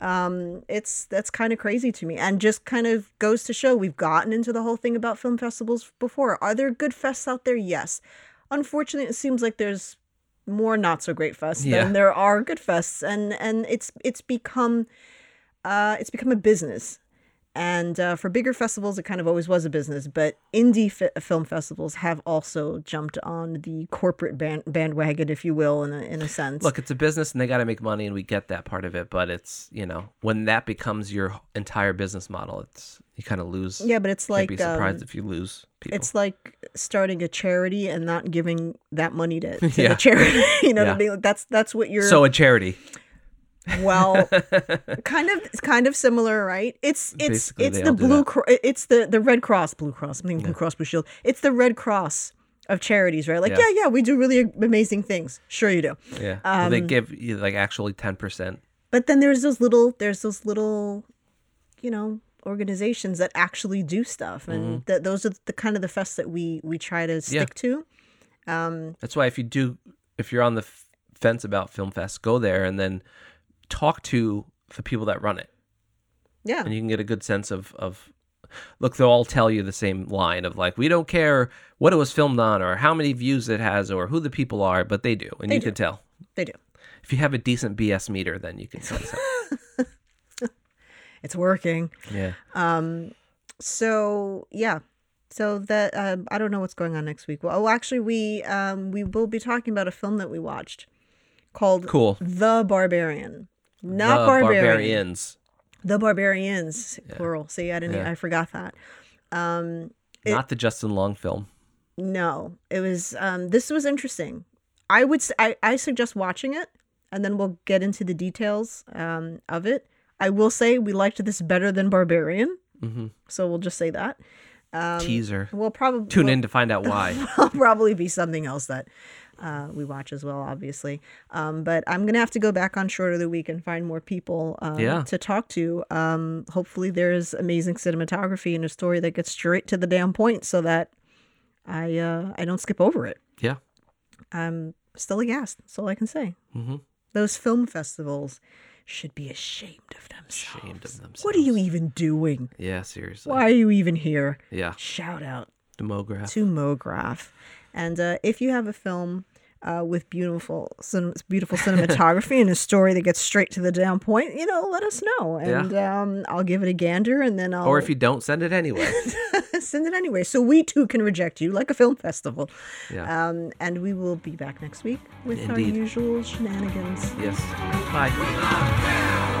Um, it's that's kind of crazy to me, and just kind of goes to show we've gotten into the whole thing about film festivals before. Are there good fests out there? Yes. Unfortunately, it seems like there's more not so great fests Yeah. than there are good fests, and and it's it's become uh, it's become a business. And uh, for bigger festivals, it kind of always was a business. But indie fi- film festivals have also jumped on the corporate band- bandwagon, if you will, in a, in a sense. Look, it's a business and they got to make money, and we get that part of it. But it's you know when that becomes your entire business model, it's you kind of lose. yeah, but it's like be surprised um, if you lose people. it's like starting a charity and not giving that money to, to Yeah. the charity. you know, what I mean? that's that's what you're. so a charity. Well, kind of it's kind of similar, right? It's it's Basically, it's the blue. Cro- it's the the Red Cross, Blue Cross, I'm thinking Blue Cross Blue Shield. It's the Red Cross of charities, right? Like, Yeah. yeah, yeah, we do really amazing things. Sure you do. Yeah. Well, they Um, give you like actually ten percent. But then there's those little there's those little you know organizations that actually do stuff and that those are the kind of the fests that we we try to stick to. um That's why if you do, if you're on the f- fence about Film Fest, go there and then talk to the people that run it, Yeah. and you can get a good sense of of. Look, they'll all tell you the same line of like, we don't care what it was filmed on or how many views it has or who the people are, but they do, and They you do. can tell. They do. If you have a decent BS meter, then you can tell. So. It's working. yeah. Um, so yeah so that um, i don't know what's going on next week well oh actually we um we will be talking about a film that we watched called Cool. the barbarian not the barbarian barbarians. the barbarians plural see i didn't Yeah. i forgot that um It- not the Justin Long film. no it was um this was interesting i would I, I suggest watching it and then we'll get into the details um of it i will say we liked this better than barbarian hmm so we'll just say that Teaser. We'll probably Tune in to find out why. will probably be something else that uh, we watch as well, obviously. Um, but I'm gonna have to go back on short of the week and find more people um, Yeah. to talk to. Um, hopefully, there's amazing cinematography and a story that gets straight to the damn point, so that I uh, I don't skip over it. yeah. I'm still aghast. That's all I can say. hmm Those film festivals should be ashamed of themselves. Ashamed of themselves. What are you even doing? Yeah, seriously. Why are you even here? Yeah. Shout out to Mograph. to MoGraph. And uh, if you have a film uh, with beautiful, cin- beautiful cinematography and a story that gets straight to the damn point, you know, let us know, and um, I'll give it a gander, and then I'll Or if you don't, send it anyway. send it anyway, so we too can reject you like a film festival. Yeah. Um, and we will be back next week with our usual shenanigans. yes. Bye.